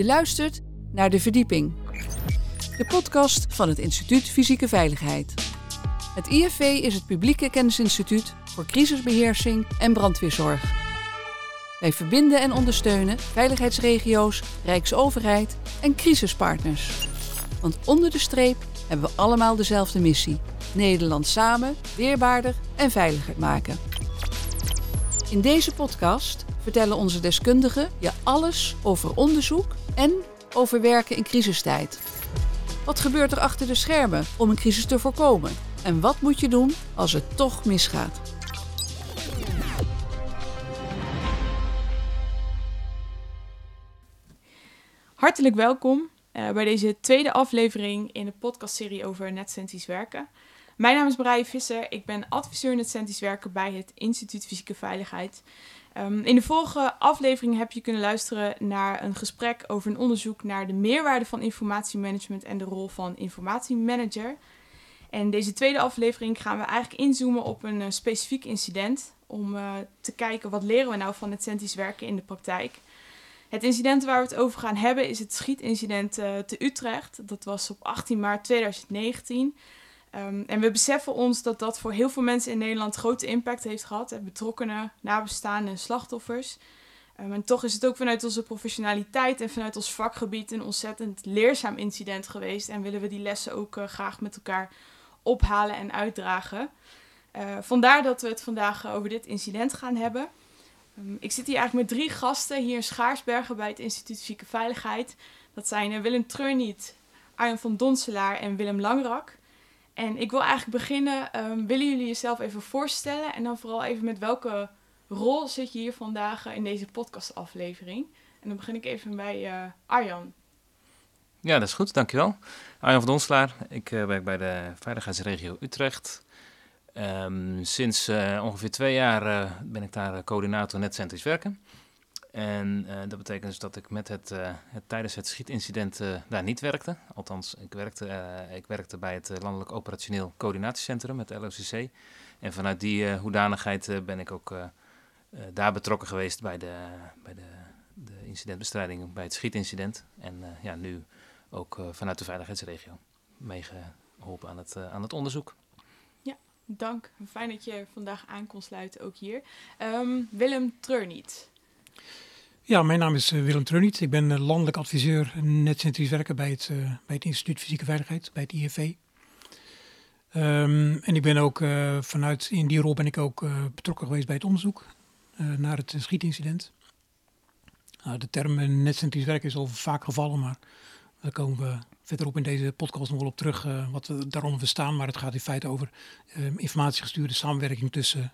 Je luistert naar De Verdieping, de podcast van het Instituut Fysieke Veiligheid. Het IFV is het publieke kennisinstituut voor crisisbeheersing en brandweerzorg. Wij verbinden en ondersteunen veiligheidsregio's, Rijksoverheid en crisispartners. Want onder de streep hebben we allemaal dezelfde missie: Nederland samen, weerbaarder en veiliger maken. In deze podcast vertellen onze deskundigen je alles over onderzoek en over werken in crisistijd. Wat gebeurt er achter de schermen om een crisis te voorkomen? En wat moet je doen als het toch misgaat? Hartelijk welkom uh, bij deze tweede aflevering in de podcastserie over netcentrisch werken. Mijn naam is Brian Visser, ik ben adviseur netcentrisch werken bij het Instituut Fysieke Veiligheid. Um, in de vorige aflevering heb je kunnen luisteren naar een gesprek over een onderzoek naar de meerwaarde van informatiemanagement en de rol van informatiemanager. En deze tweede aflevering gaan we eigenlijk inzoomen op een uh, specifiek incident om uh, te kijken wat leren we nou van het centisch werken in de praktijk. Het incident waar we het over gaan hebben is het schietincident uh, te Utrecht. Dat was op 18 maart 2019. Um, en we beseffen ons dat dat voor heel veel mensen in Nederland grote impact heeft gehad. Betrokkenen, nabestaanden en slachtoffers. Um, en toch is het ook vanuit onze professionaliteit en vanuit ons vakgebied een ontzettend leerzaam incident geweest. En willen we die lessen ook uh, graag met elkaar ophalen en uitdragen. Uh, vandaar dat we het vandaag over dit incident gaan hebben. Um, ik zit hier eigenlijk met drie gasten hier in Schaarsbergen bij het Instituut Fysieke Veiligheid. Dat zijn Willem Treurniet, Arjan van Donselaar en Willem Langrak. En ik wil eigenlijk beginnen. Um, willen jullie jezelf even voorstellen? En dan vooral even met welke rol zit je hier vandaag in deze podcastaflevering? En dan begin ik even bij uh, Arjan. Ja, dat is goed. Dankjewel. Arjan van Donslaar. Ik uh, werk bij de Veiligheidsregio Utrecht. Um, sinds ongeveer twee jaar ben ik daar coördinator netcentrisch werken. En uh, dat betekent dus dat ik met het, uh, het tijdens het schietincident uh, daar niet werkte. Althans, ik werkte, ik werkte bij het Landelijk Operationeel Coördinatiecentrum, het LOCC. En vanuit die hoedanigheid ben ik ook daar betrokken geweest bij de, bij de, de incidentbestrijding, bij het schietincident. En ja, nu ook vanuit de veiligheidsregio meegeholpen aan het, aan het onderzoek. Ja, dank. Fijn dat je vandaag aan kon sluiten, ook hier. Um, Willem Treurniet. Ja, mijn naam is uh, Willem Treuniet. Ik ben uh, landelijk adviseur netcentrisch werken bij het, uh, bij het Instituut Fysieke Veiligheid, bij het IFV. Um, en ik ben ook vanuit, in die rol ben ik ook betrokken geweest bij het onderzoek naar het schietincident. Nou, de term netcentrisch werken is al vaak gevallen, maar daar komen we verderop in deze podcast nog wel op terug wat we daaronder verstaan. Maar het gaat in feite over informatiegestuurde samenwerking tussen,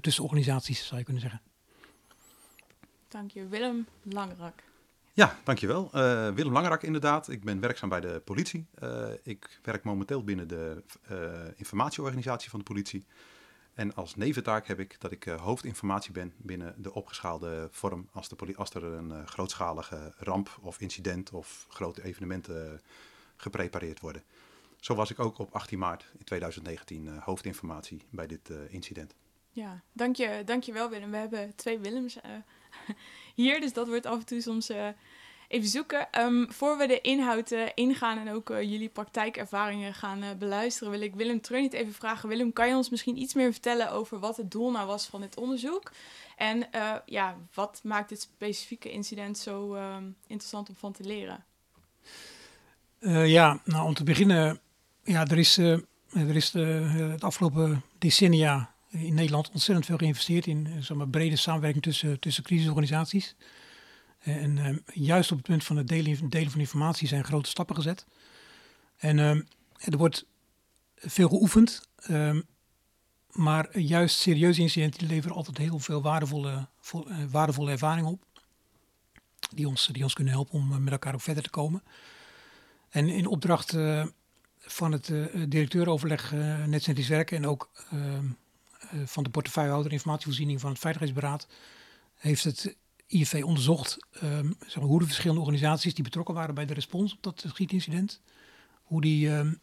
tussen organisaties, zou je kunnen zeggen. Dank je. Willem Langrak. Ja, dankjewel. Uh, Willem Langrak inderdaad. Ik ben werkzaam bij de politie. Uh, ik werk momenteel binnen de uh, informatieorganisatie van de politie. En als neventaak heb ik dat ik hoofdinformatie ben binnen de opgeschaalde vorm als, de als er een grootschalige ramp of incident of grote evenementen geprepareerd worden. Zo was ik ook op 18 maart in 2019 hoofdinformatie bij dit incident. Ja, dank je, dank je wel Willem. We hebben twee Willems hier. Dus dat wordt af en toe soms uh, even zoeken. Um, voor we de inhoud uh, ingaan en ook uh, jullie praktijkervaringen gaan beluisteren, wil ik Willem Treuniet even vragen. Willem, kan je ons misschien iets meer vertellen over wat het doel nou was van dit onderzoek? En ja, wat maakt dit specifieke incident zo um, interessant om van te leren? ja, nou om te beginnen, ja, er is, er is de, het afgelopen decennia in Nederland ontzettend veel geïnvesteerd in eh, zeg brede samenwerking tussen, tussen crisisorganisaties. En uh, juist op het punt van het delen, delen, van informatie zijn grote stappen gezet. En uh, er wordt veel geoefend, uh, maar juist serieuze incidenten leveren altijd heel veel waardevolle, vo, waardevolle ervaring op. Die ons, die ons kunnen helpen om met elkaar ook verder te komen. En in opdracht van het directeuroverleg Netcentrisch Werken en ook ehm, eh, van de portefeuillehouder informatievoorziening van het Veiligheidsberaad heeft het IFV onderzocht um, zeg hoe de verschillende organisaties die betrokken waren bij de respons op dat schietincident, hoe die, um,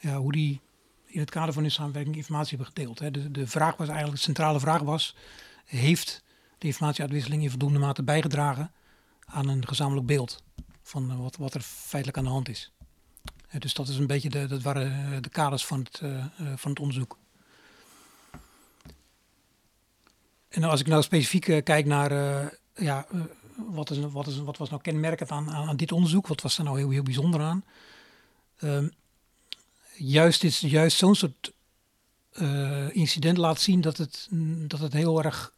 ja, hoe die in het kader van hun samenwerking informatie hebben gedeeld. Hè. De, de vraag was eigenlijk, de centrale vraag was, heeft de informatieuitwisseling in voldoende mate bijgedragen aan een gezamenlijk beeld van wat, wat er feitelijk aan de hand is. dus dat, is een beetje de, dat waren de kaders van het, van het onderzoek. En als ik nou specifiek kijk naar ja, wat, is, wat, is, wat was nou kenmerkend aan, aan, dit onderzoek? Wat was er nou heel, heel bijzonder aan? Um, juist, is, juist zo'n soort incident laat zien dat het, dat het heel erg.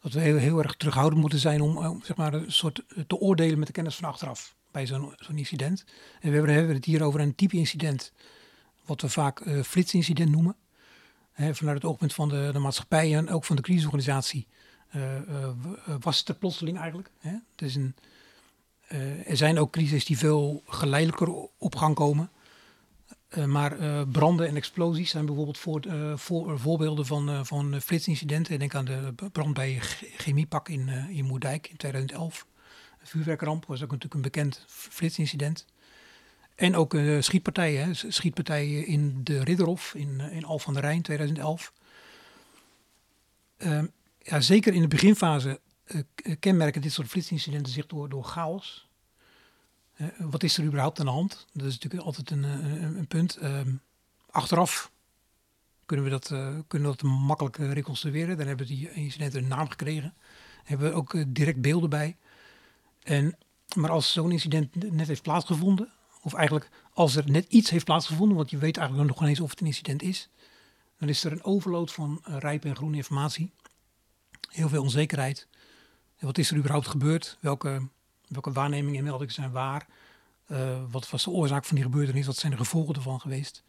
Dat we heel, erg terughoudend moeten zijn om, zeg maar, een soort te oordelen met de kennis van achteraf bij zo'n incident. En we hebben, het hier over een type incident, wat we vaak flitsincident noemen. Hè, vanuit het oogpunt van de, de maatschappij en ook van de crisisorganisatie was het er plotseling eigenlijk. Hè? Het is een, er zijn ook crises die veel geleidelijker op gang komen. Maar branden en explosies zijn bijvoorbeeld voor, voor, voorbeelden van, van flitsincidenten. Denk aan de brand bij Chemiepak in, in Moerdijk in 2011. Een vuurwerkramp was ook natuurlijk een bekend flitsincident. En ook schietpartijen. Hè. Schietpartijen in de Ridderhof in, in Al van der Rijn 2011. Ehm, ja, zeker in de beginfase kenmerken dit soort flitsincidenten zich door, door chaos wat is er überhaupt aan de hand? Dat is natuurlijk altijd een, een, punt. Ehm, achteraf kunnen we dat, kunnen we dat makkelijk reconstrueren. Dan hebben die incidenten een naam gekregen. Hebben we ook direct beelden bij. En, maar als zo'n incident net heeft plaatsgevonden, of eigenlijk als er net iets heeft plaatsgevonden, want je weet eigenlijk nog niet eens of het een incident is, dan is er een overload van uh, rijpe en groene informatie. Heel veel onzekerheid. wat is er überhaupt gebeurd? Welke Welke waarnemingen en meldingen zijn waar? Uh, wat was de oorzaak van die gebeurtenis? Wat zijn de gevolgen ervan geweest?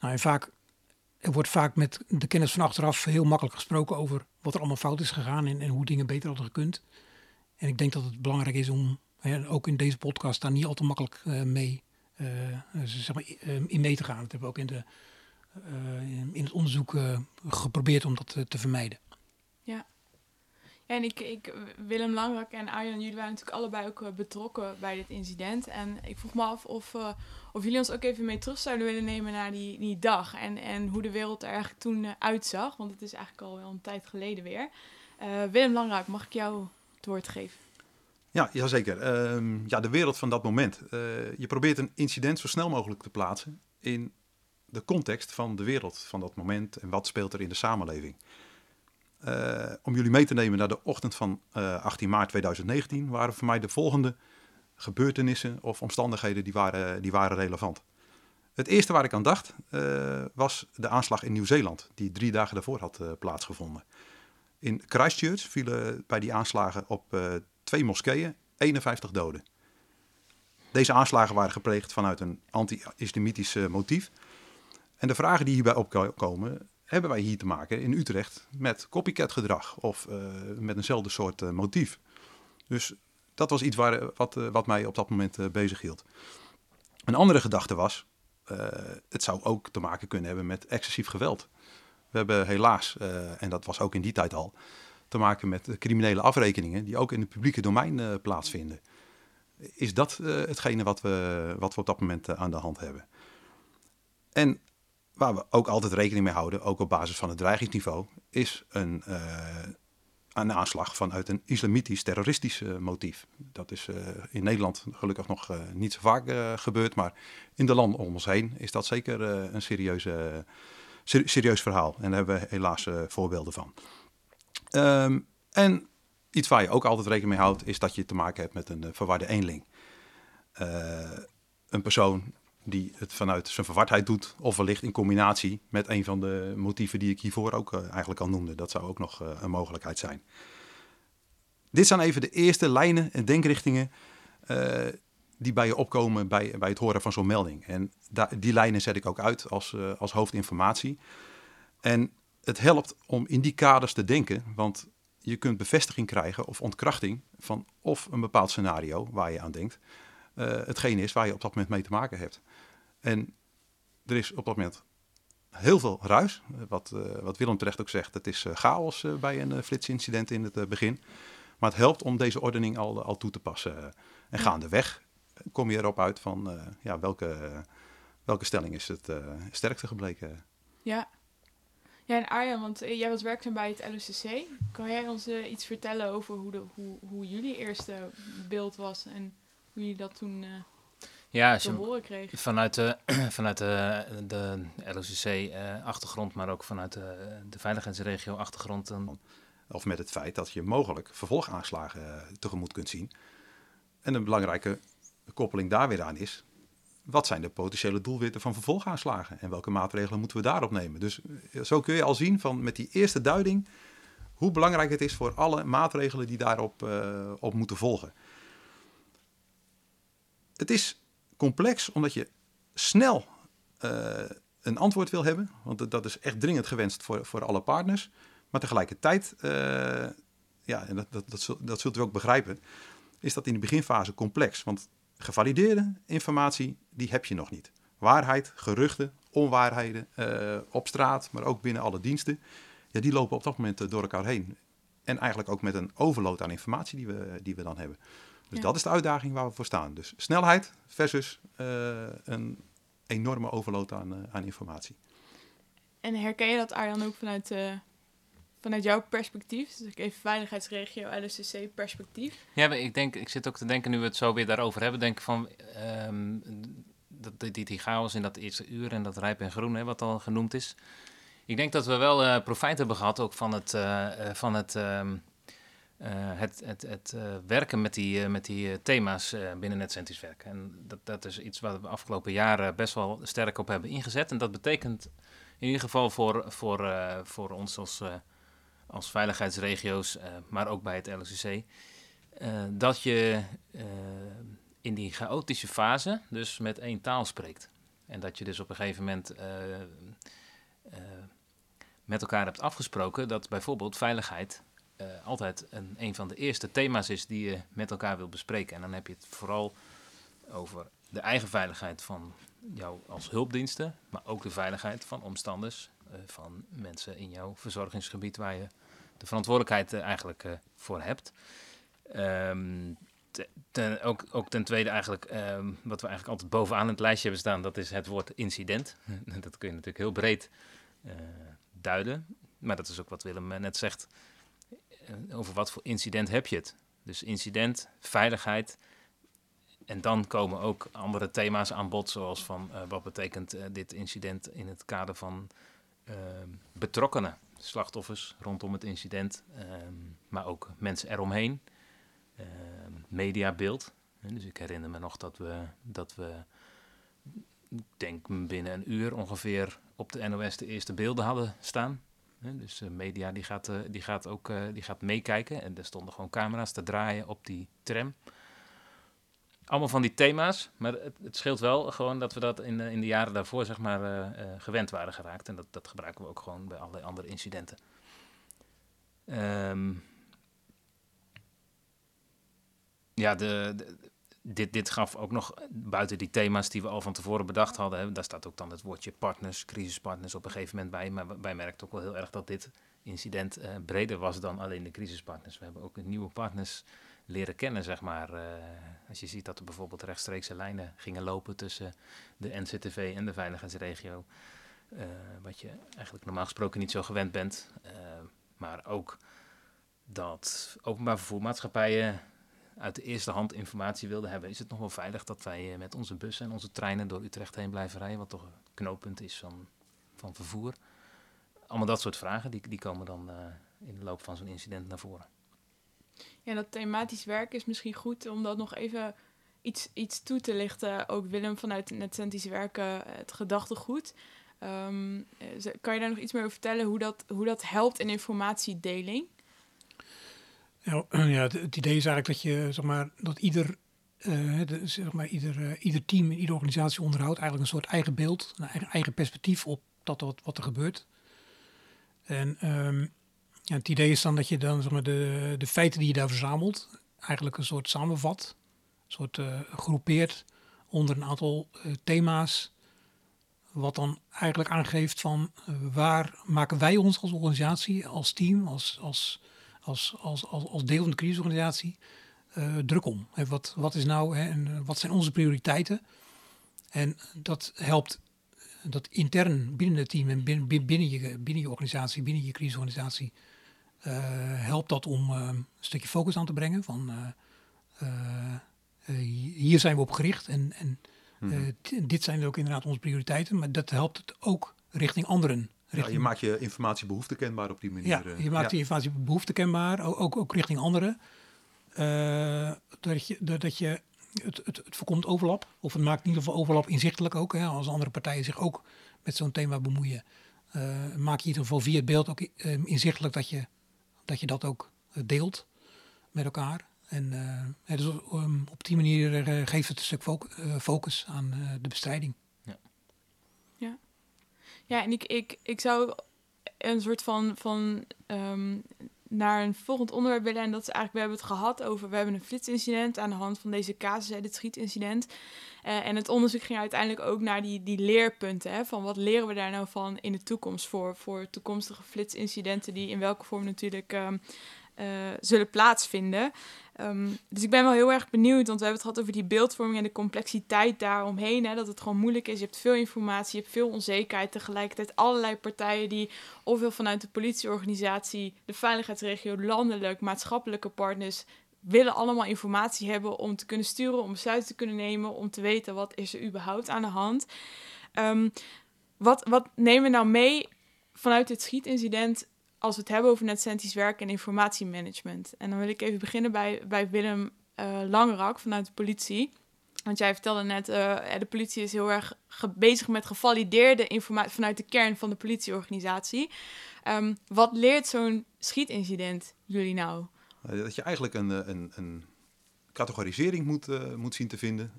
Nou, en vaak, er wordt vaak met de kennis van achteraf heel makkelijk gesproken over wat er allemaal fout is gegaan en, en hoe dingen beter hadden gekund. En ik denk dat het belangrijk is om, ook in deze podcast, daar niet al te makkelijk uh, mee uh, zeg maar, in mee te gaan. Dat hebben we ook in, de, in het onderzoek geprobeerd om dat te vermijden. Ja, en ik, ik, Willem Langrak en Arjan, jullie waren natuurlijk allebei ook eh, betrokken bij dit incident. En ik vroeg me af of, of jullie ons ook even mee terug zouden willen nemen naar die, die dag. En, en hoe de wereld er eigenlijk toen uitzag. Want het is eigenlijk al wel een tijd geleden weer. Willem Langrak, mag ik jou het woord geven? Ja, jazeker. Um, ja, de wereld van dat moment. je probeert een incident zo snel mogelijk te plaatsen in de context van de wereld van dat moment. En wat speelt er in de samenleving. Uh, om jullie mee te nemen naar de ochtend van uh, eh, 18 maart 2019 waren voor mij de volgende gebeurtenissen of omstandigheden die waren, die waren relevant. Het eerste waar ik aan dacht was de aanslag in Nieuw-Zeeland, die drie dagen daarvoor had plaatsgevonden. In Christchurch vielen bij die aanslagen op twee moskeeën 51 doden. Deze aanslagen waren gepleegd vanuit een anti-islamitisch motief. En de vragen die hierbij opkomen hebben wij hier te maken in Utrecht met copycat gedrag of uh, met eenzelfde soort uh, motief. Dus dat was iets waar, wat, wat mij op dat moment bezig hield. Een andere gedachte was, het zou ook te maken kunnen hebben met excessief geweld. We hebben helaas, en dat was ook in die tijd al, te maken met criminele afrekeningen die ook in het publieke domein plaatsvinden. Is dat hetgene wat we, wat we op dat moment aan de hand hebben? En waar we ook altijd rekening mee houden, ook op basis van het dreigingsniveau, is een, een aanslag vanuit een islamitisch terroristisch motief. Dat is in Nederland gelukkig nog niet zo vaak gebeurd, maar in de landen om ons heen is dat zeker een serieuze, ser serieus verhaal. En daar hebben we helaas voorbeelden van. Um, en iets waar je ook altijd rekening mee houdt, is dat je te maken hebt met een verwarde eenling. een persoon die het vanuit zijn verwardheid doet, of wellicht in combinatie met een van de motieven die ik hiervoor ook uh, eigenlijk al noemde. Dat zou ook nog een mogelijkheid zijn. Dit zijn even de eerste lijnen en denkrichtingen die bij je opkomen bij, bij het horen van zo'n melding. En die lijnen zet ik ook uit als, als hoofdinformatie. En het helpt om in die kaders te denken, want je kunt bevestiging krijgen of ontkrachting van of een bepaald scenario waar je aan denkt, hetgeen is waar je op dat moment mee te maken hebt. En er is op dat moment heel veel ruis. Wat, uh, wat Willem terecht ook zegt, het is uh, chaos bij een flitsincident in het begin. Maar het helpt om deze ordening al, al toe te passen. en gaandeweg kom je erop uit van ja, welke, welke stelling is het sterkste gebleken. Ja. Ja, en Arjan, want eh, jij was werkzaam bij het LOCC. Kan jij ons eh, iets vertellen over hoe, de, hoe, hoe jullie eerste beeld was en hoe jullie dat toen eh Ja, te horen kregen? vanuit de, vanuit de, de LOCC-achtergrond, maar ook vanuit de, de veiligheidsregio-achtergrond, dan Of met het feit dat je mogelijk vervolgaanslagen tegemoet kunt zien. En een belangrijke koppeling daar weer aan is, wat zijn de potentiële doelwitten van vervolgaanslagen en welke maatregelen moeten we daarop nemen? Dus eh, zo kun je al zien van met die eerste duiding hoe belangrijk het is voor alle maatregelen die daarop eh, op moeten volgen. Het is complex omdat je snel eh, een antwoord wil hebben, want dat- is echt dringend gewenst voor, voor alle partners. Maar tegelijkertijd, ja, en dat, dat, dat, dat zult u ook begrijpen, is dat in de beginfase complex. Want gevalideerde informatie, die heb je nog niet. Waarheid, geruchten, onwaarheden eh, op straat, maar ook binnen alle diensten, ja, die lopen op dat moment eh, door elkaar heen. En eigenlijk ook met een overload aan informatie die we, die we dan hebben. Dus Ja. dat is de uitdaging waar we voor staan. Dus snelheid versus eh, een enorme overload aan, aan informatie. En herken je dat Arjan ook vanuit, eh, vanuit jouw perspectief? Dus ik even veiligheidsregio, LSCC perspectief. Ja, ik denk, ik zit ook te denken, nu we het zo weer daarover hebben, denk van ehm, dat, die, die, chaos in dat eerste uur en dat rijp en groen, hè, wat al genoemd is. Ik denk dat we wel eh, profijt hebben gehad ook van het, eh, eh, van het, ehm, eh, het, het, het eh, werken met die, met die thema's binnen Netcentrisch werken. En dat, dat is iets waar we de afgelopen jaren best wel sterk op hebben ingezet. En dat betekent in ieder geval voor, voor, voor ons als, als veiligheidsregio's, eh, maar ook bij het LCC, eh, dat je eh, in die chaotische fase dus met één taal spreekt. En dat je dus op een gegeven moment met elkaar hebt afgesproken dat bijvoorbeeld veiligheid altijd een, een van de eerste thema's is die je met elkaar wil bespreken. En dan heb je het vooral over de eigen veiligheid van jou als hulpdiensten, maar ook de veiligheid van omstanders, van mensen in jouw verzorgingsgebied waar je de verantwoordelijkheid eh, eigenlijk eh, voor hebt. Ehm, ook, ook ten tweede eigenlijk, ehm, wat we eigenlijk altijd bovenaan het lijstje hebben staan, dat is het woord incident. dat kun je natuurlijk heel breed eh, duiden. Maar dat is ook wat Willem eh, net zegt. Eh, over wat voor incident heb je het? Dus incident, veiligheid. En dan komen ook andere thema's aan bod, zoals van eh, wat betekent eh, dit incident in het kader van betrokkenen, slachtoffers rondom het incident, ehm, maar ook mensen eromheen, ehm, mediabeeld. Dus ik herinner me nog dat we, dat we, ik denk binnen een uur ongeveer op de NOS de eerste beelden hadden staan. Dus eh, media die gaat, eh, die gaat ook eh, die gaat meekijken en er stonden gewoon camera's te draaien op die tram. Allemaal van die thema's, maar het, het scheelt wel gewoon dat we dat in, de- in de jaren daarvoor zeg maar eh, eh, gewend waren geraakt. En dat, dat gebruiken we ook gewoon bij allerlei andere incidenten. Ehm, ja, de, dit, dit gaf ook nog buiten die thema's die we al van tevoren bedacht hadden. Hè, daar staat ook dan het woordje partners, crisispartners op een gegeven moment bij. Maar wij merkten ook wel heel erg dat dit incident eh, breder was dan alleen de crisispartners. We hebben ook nieuwe partners leren kennen, zeg maar. Eh, als je ziet dat er bijvoorbeeld rechtstreekse lijnen gingen lopen tussen de NCTV en de veiligheidsregio. eh, wat je eigenlijk normaal gesproken niet zo gewend bent. Eh, maar ook dat openbaar vervoermaatschappijen uit de eerste hand informatie wilden hebben. Is het nog wel veilig dat wij met onze bussen en onze treinen door Utrecht heen blijven rijden? Wat toch een knooppunt is van, van vervoer. Allemaal dat soort vragen, die, die komen dan in de loop van zo'n incident naar voren. Ja, dat thematisch werk is misschien goed om dat nog even iets, iets toe te lichten. Ook Willem vanuit Netcentisch werken, het gedachtegoed. Ehm, eh, kan je daar nog iets meer over vertellen hoe dat, hoe dat helpt in informatiedeling? Ja, ja, het, idee is eigenlijk dat je, zeg maar, dat ieder, eh, de- zeg maar, ieder, eh, ieder team in iedere organisatie onderhoudt eigenlijk een soort eigen beeld, een eigen, eigen perspectief op dat wat, wat er gebeurt. En ehm, het idee is dan dat je dan zeg de, de feiten die je daar verzamelt, eigenlijk een soort samenvat, een soort eh, groepeert onder een aantal eh, thema's. Wat dan eigenlijk aangeeft van eh, waar maken wij ons als organisatie, als team, als, als, als, als, als, als deel van de crisisorganisatie druk om. Hè, wat, wat, is nou, en, wat zijn onze prioriteiten? En dat helpt dat intern binnen het team en binnen, binnen, je, binnen je organisatie, binnen je crisisorganisatie, uh, helpt dat om een stukje focus aan te brengen. Van hier zijn we op gericht en, en mhm. dit zijn ook inderdaad onze prioriteiten. Maar dat helpt het ook richting anderen. Ja, je maakt je informatiebehoefte kenbaar op die manier. Ja, je maakt je informatiebehoefte kenbaar, ook, ook richting anderen. dat je, dat je het, het, het, voorkomt overlap. Of het maakt in ieder geval overlap inzichtelijk ook. Hè, als andere partijen zich ook met zo'n thema bemoeien. Uh, maak je in ieder geval via het beeld ook uh, inzichtelijk dat je, dat je dat ook uh, deelt met elkaar. En dus, um, op die manier geeft het een stuk focus aan de bestrijding. Ja, ja. ja en ik, ik, ik zou een soort van, van um, naar een volgend onderwerp willen. En dat is eigenlijk, we hebben het gehad over, we hebben een flitsincident aan de hand van deze casus, het schietincident. Uh, en het onderzoek ging uiteindelijk ook naar die, die leerpunten. Hè, van wat leren we daar nou van in de toekomst voor, voor toekomstige flitsincidenten die in welke vorm natuurlijk um, uh, zullen plaatsvinden. Ehm, dus ik ben wel heel erg benieuwd, want we hebben het gehad over die beeldvorming en de complexiteit daaromheen. Hè, dat het gewoon moeilijk is. Je hebt veel informatie, je hebt veel onzekerheid. Tegelijkertijd allerlei partijen die, ofwel vanuit de politieorganisatie, de veiligheidsregio, landelijk, maatschappelijke partners, willen allemaal informatie hebben om te kunnen sturen, om besluiten te kunnen nemen, om te weten wat is er überhaupt aan de hand. Um, wat, wat nemen we nou mee vanuit dit schietincident als we het hebben over netcentrisch werk en informatiemanagement. En dan wil ik even beginnen bij, bij Willem uh, Langerak vanuit de politie. Want jij vertelde net, uh, de politie is heel erg bezig met gevalideerde informatie vanuit de kern van de politieorganisatie. Um, wat leert zo'n schietincident jullie nou? Eh, dat je eigenlijk een, een, een categorisering moet, uh, moet zien te vinden.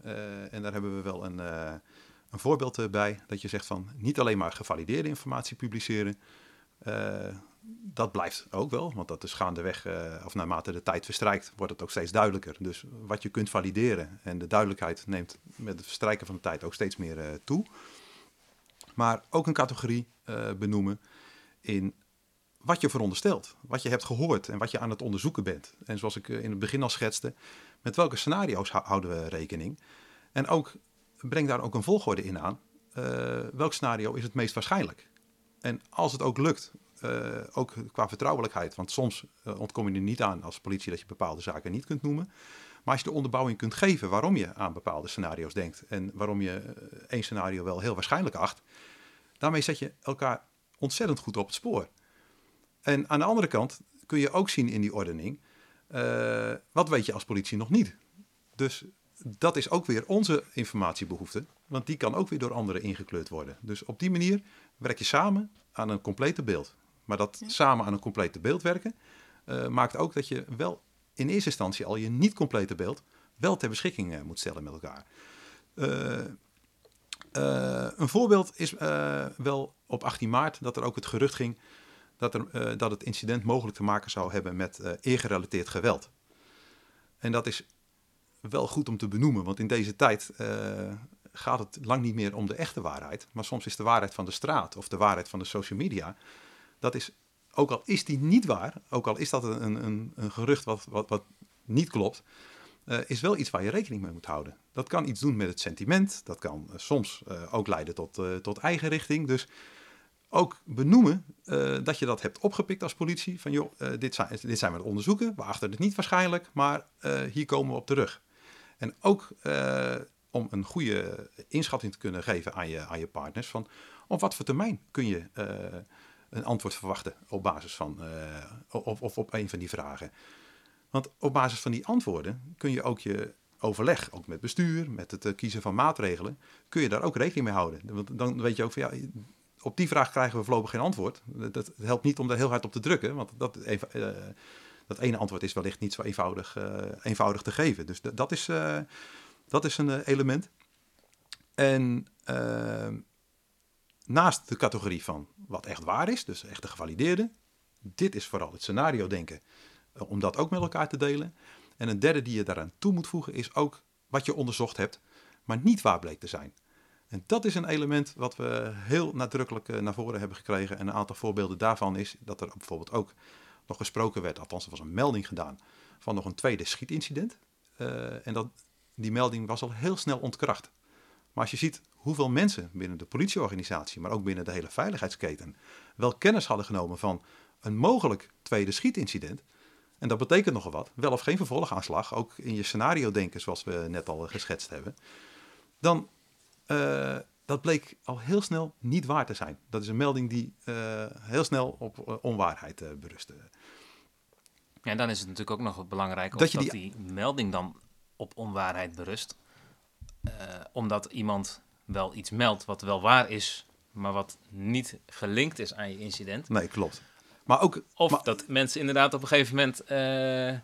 En daar hebben we wel een, een voorbeeld bij. Dat je zegt van niet alleen maar gevalideerde informatie publiceren dat blijft ook wel, want dat is gaandeweg, of naarmate de tijd verstrijkt, wordt het ook steeds duidelijker. Dus wat je kunt valideren en de duidelijkheid neemt met het verstrijken van de tijd ook steeds meer toe. Maar ook een categorie benoemen in wat je veronderstelt, wat je hebt gehoord en wat je aan het onderzoeken bent. En zoals ik in het begin al schetste, met welke scenario's houden we rekening? En ook breng daar ook een volgorde in aan. welk scenario is het meest waarschijnlijk? En als het ook lukt uh, ook qua vertrouwelijkheid. Want soms ontkom je er niet aan als politie dat je bepaalde zaken niet kunt noemen. Maar als je de onderbouwing kunt geven waarom je aan bepaalde scenario's denkt en waarom je één scenario wel heel waarschijnlijk acht, daarmee zet je elkaar ontzettend goed op het spoor. En aan de andere kant kun je ook zien in die ordening, wat weet je als politie nog niet? Dus dat is ook weer onze informatiebehoefte, want die kan ook weer door anderen ingekleurd worden. Dus op die manier werk je samen aan een complete beeld. Maar dat samen aan een complete beeld werken uh, maakt ook dat je wel in eerste instantie al je niet complete beeld wel ter beschikking uh, moet stellen met elkaar. Een voorbeeld is wel op 18 maart dat er ook het gerucht ging dat, er, dat het incident mogelijk te maken zou hebben met eergerelateerd geweld. En dat is wel goed om te benoemen, want in deze tijd gaat het lang niet meer om de echte waarheid, maar soms is de waarheid van de straat of de waarheid van de social media dat is, ook al is die niet waar, ook al is dat een, een, een gerucht wat, wat, wat niet klopt, is wel iets waar je rekening mee moet houden. Dat kan iets doen met het sentiment, dat kan soms ook leiden tot, tot eigen richting. Dus ook benoemen dat je dat hebt opgepikt als politie. Van joh, dit, zijn, dit zijn we onderzoeken, we achten het niet waarschijnlijk, maar hier komen we op terug. En ook om een goede inschatting te kunnen geven aan je, aan je partners van op wat voor termijn kun je een antwoord verwachten op basis van, of, of op een van die vragen. Want op basis van die antwoorden kun je ook je overleg, ook met bestuur, met het kiezen van maatregelen, kun je daar ook rekening mee houden. Want dan weet je ook van ja, op die vraag krijgen we voorlopig geen antwoord. Dat, helpt niet om daar heel hard op te drukken, want dat, dat ene antwoord is wellicht niet zo eenvoudig, eenvoudig te geven. Dus dat is, dat is een element. En naast de categorie van wat echt waar is, dus echt de gevalideerde. Dit is vooral het scenario denken, eh, om dat ook met elkaar te delen. En een derde die je daaraan toe moet voegen is ook wat je onderzocht hebt, maar niet waar bleek te zijn. En dat is een element wat we heel nadrukkelijk eh, naar voren hebben gekregen. En een aantal voorbeelden daarvan is dat er bijvoorbeeld ook nog gesproken werd, althans er was een melding gedaan van nog een tweede schietincident. Uh, en dat, die melding was al heel snel ontkracht. Maar als je ziet hoeveel mensen binnen de politieorganisatie, maar ook binnen de hele veiligheidsketen, wel kennis hadden genomen van een mogelijk tweede schietincident. En dat betekent nogal wat, wel of geen vervolgaanslag, ook in je scenario denken zoals we net al geschetst hebben. Dan, uh, dat bleek al heel snel niet waar te zijn. Dat is een melding die uh, heel snel op uh, onwaarheid berustte. Ja, en dan is het natuurlijk ook nog belangrijk dat, je die... dat die melding dan op onwaarheid berust. omdat iemand wel iets meldt wat wel waar is, maar wat niet gelinkt is aan je incident. Nee, klopt. Maar ook, of maar, dat mensen inderdaad op een gegeven moment uh, uh,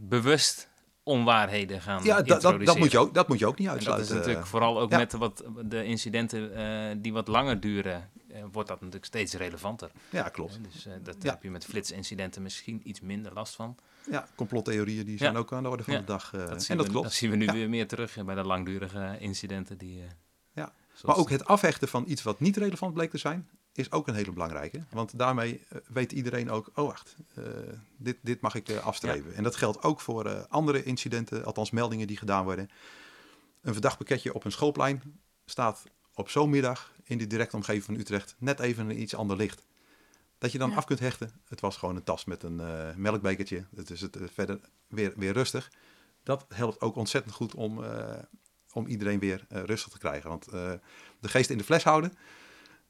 bewust onwaarheden gaan ja, dat, dat, dat, moet je ook, dat moet je ook niet uitsluiten. dat is natuurlijk vooral ook ja. met wat, de incidenten uh, die wat langer duren, wordt dat natuurlijk steeds relevanter. Ja, klopt. dus dat ja. heb je met flitsincidenten misschien iets minder last van. Ja, complottheorieën die zijn ja. ook aan de orde van de dag. dat en zien dat we, klopt. Dat zien we nu weer meer terug bij de langdurige incidenten die... ja. Maar ook het afhechten van iets wat niet relevant bleek te zijn, is ook een hele belangrijke. Want daarmee uh, weet iedereen ook, oh wacht, uh, dit, dit mag ik uh, afstreven. Ja. En dat geldt ook voor andere incidenten, althans meldingen die gedaan worden. Een verdacht pakketje op een schoolplein staat op zo'n middag in de directe omgeving van Utrecht net even een iets ander licht. Dat je dan ja. af kunt hechten, het was gewoon een tas met een melkbekertje, het is het verder weer, weer rustig. Dat helpt ook ontzettend goed om, om iedereen weer rustig te krijgen. Want de geest in de fles houden,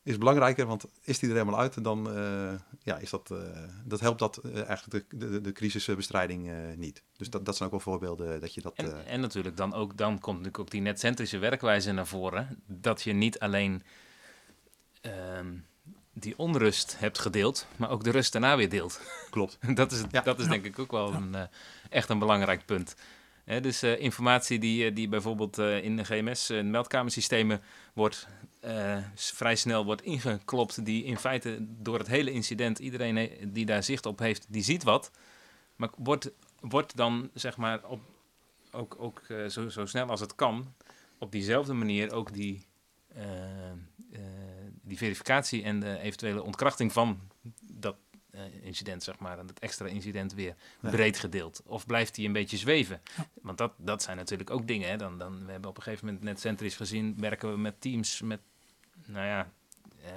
is belangrijker, want is die er helemaal uit, dan uh, ja, is dat, uh, dat helpt dat uh, eigenlijk de, de, de crisisbestrijding niet. Dus dat, dat zijn ook wel voorbeelden dat je dat... En, en, natuurlijk dan ook, dan komt natuurlijk ook die netcentrische werkwijze naar voren, dat je niet alleen ehm, die onrust hebt gedeeld, maar ook de rust daarna weer deelt. Klopt. dat is, ja. dat is ja. denk ik ook wel ja. een, echt een belangrijk punt. He, dus uh, informatie die, die bijvoorbeeld uh, in de GMS uh, meldkamersystemen wordt vrij snel wordt ingeklopt, die in feite door het hele incident iedereen die daar zicht op heeft, die ziet wat, maar wordt, wordt dan zeg maar op, ook, ook zo, zo snel als het kan op diezelfde manier ook die, die verificatie en de eventuele ontkrachting van dat incident, zeg maar, en het extra incident weer ja. breed gedeeld? Of blijft hij een beetje zweven? Ja. Want dat, dat zijn natuurlijk ook dingen. Hè? Dan, dan, we hebben op een gegeven moment net centrisch gezien, werken we met teams met, nou ja, uh,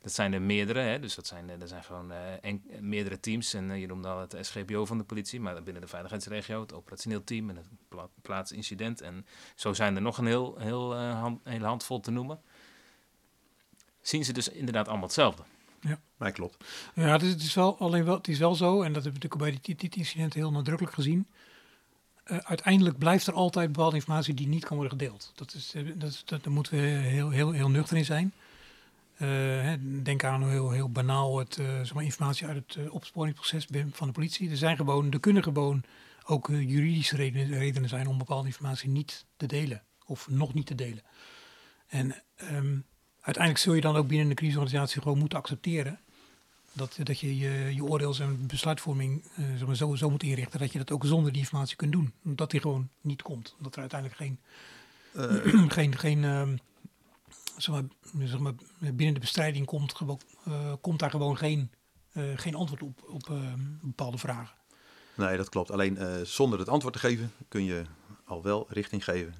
dat zijn er meerdere. Hè? Dus dat zijn, er zijn gewoon uh, en, meerdere teams. En je noemde al het SGPO van de politie, maar binnen de veiligheidsregio, het operationeel team en het pla plaatsincident. En zo zijn er nog een heel, heel, hand, hele handvol te noemen. Zien ze dus inderdaad allemaal hetzelfde? Ja, nee, klopt. Ja, het is, het is, wel, alleen wel, het is wel zo, en dat hebben we natuurlijk bij dit, dit incident heel nadrukkelijk gezien. Uh, uiteindelijk blijft er altijd bepaalde informatie die niet kan worden gedeeld. Dat is, dat, is, dat, daar moeten we heel, heel, heel nuchter in zijn. Hè, denk aan heel, heel banaal het, zeg informatie uit het opsporingsproces van de politie. Er zijn gewoon, er kunnen gewoon ook juridische redenen, zijn om bepaalde informatie niet te delen. Of nog niet te delen. En um, uiteindelijk zul je dan ook binnen de crisisorganisatie gewoon moeten accepteren dat, dat je, je je oordeels- en besluitvorming uh, zeg maar, zo, zo moet inrichten dat je dat ook zonder die informatie kunt doen. Dat die gewoon niet komt. Dat er uiteindelijk geen, uh. geen, geen uh, zeg maar, zeg maar, binnen de bestrijding komt, uh, komt daar gewoon geen, geen antwoord op, op bepaalde vragen. Nee, dat klopt. Alleen zonder het antwoord te geven kun je al wel richting geven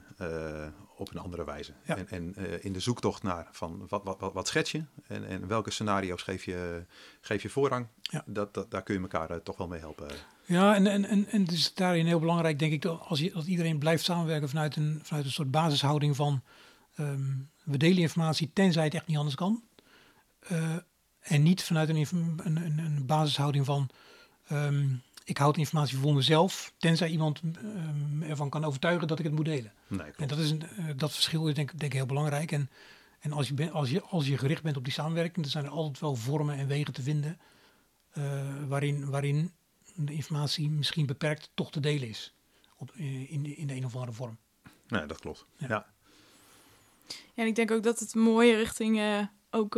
op een andere wijze. Ja. En, en uh, in de zoektocht naar van wat, wat, wat, wat schets je en, en welke scenario's geef je, geef je voorrang, ja. dat, dat, daar kun je elkaar uh, toch wel mee helpen. Ja, en, en, en, en het is daarin heel belangrijk, denk ik, dat, als je, dat iedereen blijft samenwerken vanuit een, vanuit een soort basishouding van um, we delen informatie tenzij het echt niet anders kan. Uh, en niet vanuit een, een, een, een basishouding van um, ik houd informatie voor mezelf, tenzij iemand um, ervan kan overtuigen dat ik het moet delen. Nee, en dat, is een, uh, dat verschil is denk, denk ik heel belangrijk. En, en als, je ben, als, je, als je gericht bent op die samenwerking, dan zijn er altijd wel vormen en wegen te vinden uh, waarin, waarin de informatie misschien beperkt toch te delen is. Op, in, de, in de een of andere vorm. Nee, dat klopt. Ja. ja. Ja, en ik denk ook dat het mooie richting uh, ook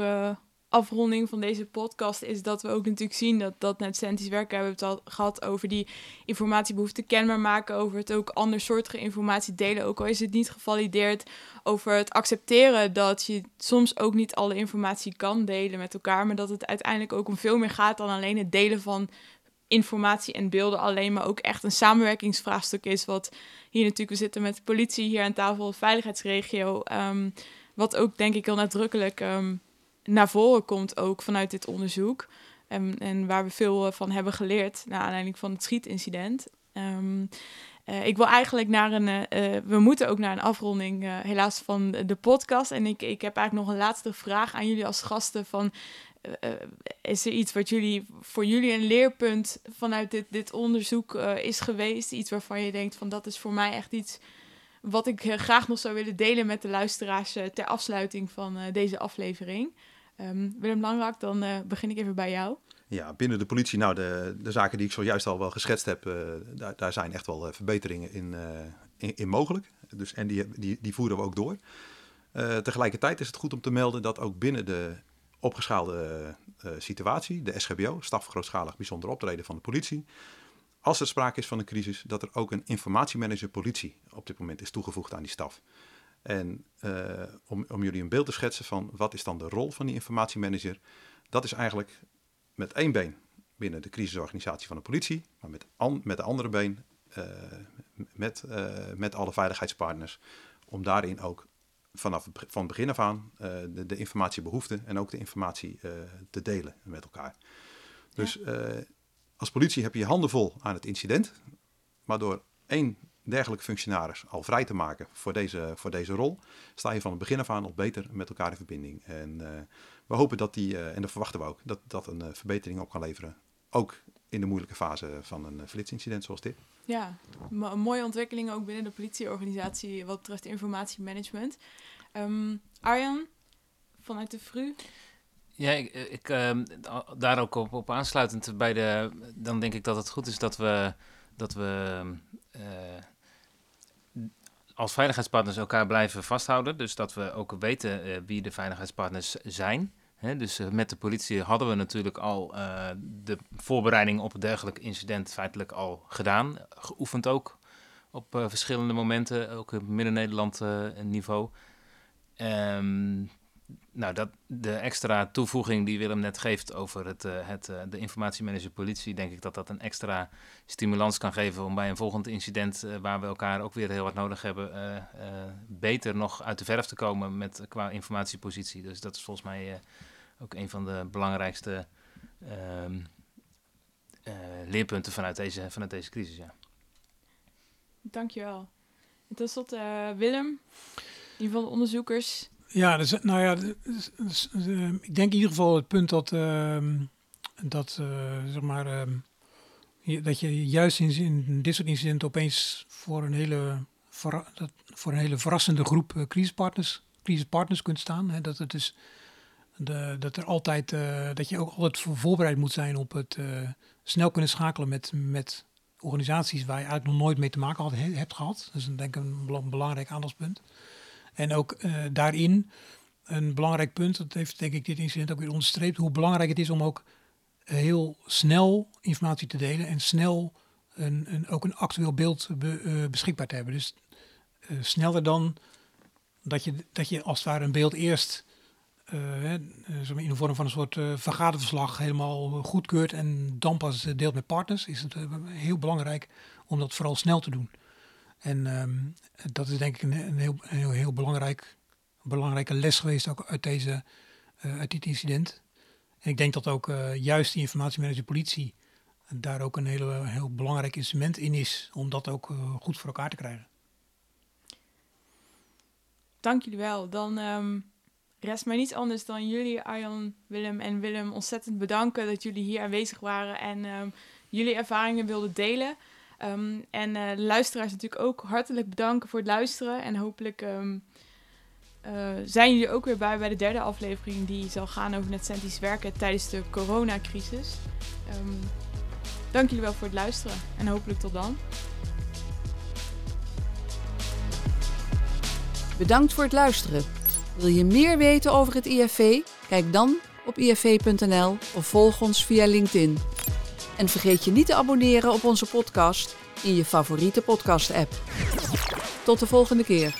afronding van deze podcast is dat we ook natuurlijk zien dat, dat net Centis werken hebben we het al gehad over die informatiebehoefte kenbaar maken, over het ook andersoortige informatie delen, ook al is het niet gevalideerd, over het accepteren dat je soms ook niet alle informatie kan delen met elkaar, maar dat het uiteindelijk ook om veel meer gaat dan alleen het delen van informatie en beelden alleen, maar ook echt een samenwerkingsvraagstuk is. Wat hier natuurlijk, we zitten met de politie hier aan tafel, veiligheidsregio. Ehm, wat ook denk ik heel nadrukkelijk um, naar voren komt ook vanuit dit onderzoek. Um, en waar we veel van hebben geleerd naar aanleiding van het schietincident. Um, uh, ik wil eigenlijk naar een. Uh, we moeten ook naar een afronding, helaas, van de, de, podcast. En ik, ik heb eigenlijk nog een laatste vraag aan jullie als gasten. Van, is er iets wat jullie voor jullie een leerpunt vanuit dit, dit onderzoek is geweest? Iets waarvan je denkt van dat is voor mij echt iets wat ik graag nog zou willen delen met de luisteraars ter afsluiting van deze aflevering. Um, Willem Langrak, dan begin ik even bij jou. Ja, binnen de politie, nou, de, de zaken die ik zojuist al wel geschetst heb, uh, daar, daar zijn echt wel uh, verbeteringen in, in, in, mogelijk. Dus, en die, die, die voeren we ook door. tegelijkertijd is het goed om te melden dat ook binnen de opgeschaalde situatie, de SGBO, staf grootschalig bijzonder optreden van de politie, als er sprake is van een crisis, dat er ook een informatiemanager politie op dit moment is toegevoegd aan die staf. En om, om jullie een beeld te schetsen van wat is dan de rol van die informatiemanager, dat is eigenlijk met één been binnen de crisisorganisatie van de politie, maar met, met de andere been uh, met, uh, met alle veiligheidspartners, om daarin ook vanaf van begin af aan de, de informatiebehoeften en ook de informatie te delen met elkaar. Dus ja. als politie heb je je handen vol aan het incident, maar door één dergelijke functionaris al vrij te maken voor deze, voor deze rol, sta je van het begin af aan al beter met elkaar in verbinding. En we hopen dat die, uh, en dat verwachten we ook, dat dat een uh, verbetering op kan leveren. Ook in de moeilijke fase van een uh, flitsincident zoals dit. Ja, een mooie ontwikkeling ook binnen de politieorganisatie wat betreft informatiemanagement. Um, Arjan, vanuit de VRU? Ja, ik, ik ehm, daar ook op, op aansluitend bij de, dan denk ik dat het goed is dat we, dat we als veiligheidspartners elkaar blijven vasthouden. Dus dat we ook weten uh, wie de veiligheidspartners zijn. Dus uh, met de politie hadden we natuurlijk al uh, de voorbereiding op een dergelijk incident feitelijk al gedaan. Geoefend ook op verschillende momenten, ook op Midden-Nederland niveau. Um, nou, dat, de extra toevoeging die Willem net geeft over het, uh, het, uh, de informatiemanager politie, denk ik dat dat een extra stimulans kan geven om bij een volgend incident, uh, waar we elkaar ook weer heel hard nodig hebben, beter nog uit de verf te komen met, qua informatiepositie. Dus dat is volgens mij ook een van de belangrijkste ehm, leerpunten vanuit deze, vanuit deze crisis. Ja. Dankjewel. En tot slot Willem, een van de onderzoekers ja, dus, nou ja, dus, dus, uh, ik denk in ieder geval het punt dat, uh, dat uh, zeg maar, ehm, je, dat je juist in, dit soort incidenten opeens voor een hele, voor, dat, voor een hele verrassende groep uh, crisispartners, crisispartners kunt staan. Hè, dat het dus de, dat er altijd, dat je ook altijd voorbereid moet zijn op het snel kunnen schakelen met, met organisaties waar je eigenlijk nog nooit mee te maken had, hebt gehad. Dat is denk ik een belangrijk aandachtspunt. En ook uh, daarin een belangrijk punt, dat heeft denk ik dit incident ook weer onderstreept, hoe belangrijk het is om ook heel snel informatie te delen en snel een, een ook een actueel beeld be, uh, beschikbaar te hebben. Dus sneller dan dat je, dat je als het ware een beeld eerst in de vorm van een soort vergaderverslag helemaal goedkeurt en dan pas deelt met partners, is het heel belangrijk om dat vooral snel te doen. En um, dat is denk ik een, een, heel, een heel, belangrijk, belangrijke les geweest ook uit, deze, uh, uit dit incident. En ik denk dat ook uh, juist die informatiemanager politie daar ook een hele, heel belangrijk instrument in is om dat ook uh, goed voor elkaar te krijgen. Dank jullie wel. Dan um, rest mij niets anders dan jullie, Arjan, Willem en Willem, ontzettend bedanken dat jullie hier aanwezig waren en um, jullie ervaringen wilden delen. Um, en uh, luisteraars natuurlijk ook hartelijk bedanken voor het luisteren. En hopelijk um, uh, zijn jullie ook weer bij bij de derde aflevering die zal gaan over netcentisch werken tijdens de coronacrisis. Um, dank jullie wel voor het luisteren en hopelijk tot dan. Bedankt voor het luisteren. Wil je meer weten over het IFV? Kijk dan op ifv.nl of volg ons via LinkedIn. En vergeet je niet te abonneren op onze podcast in je favoriete podcast-app. Tot de volgende keer.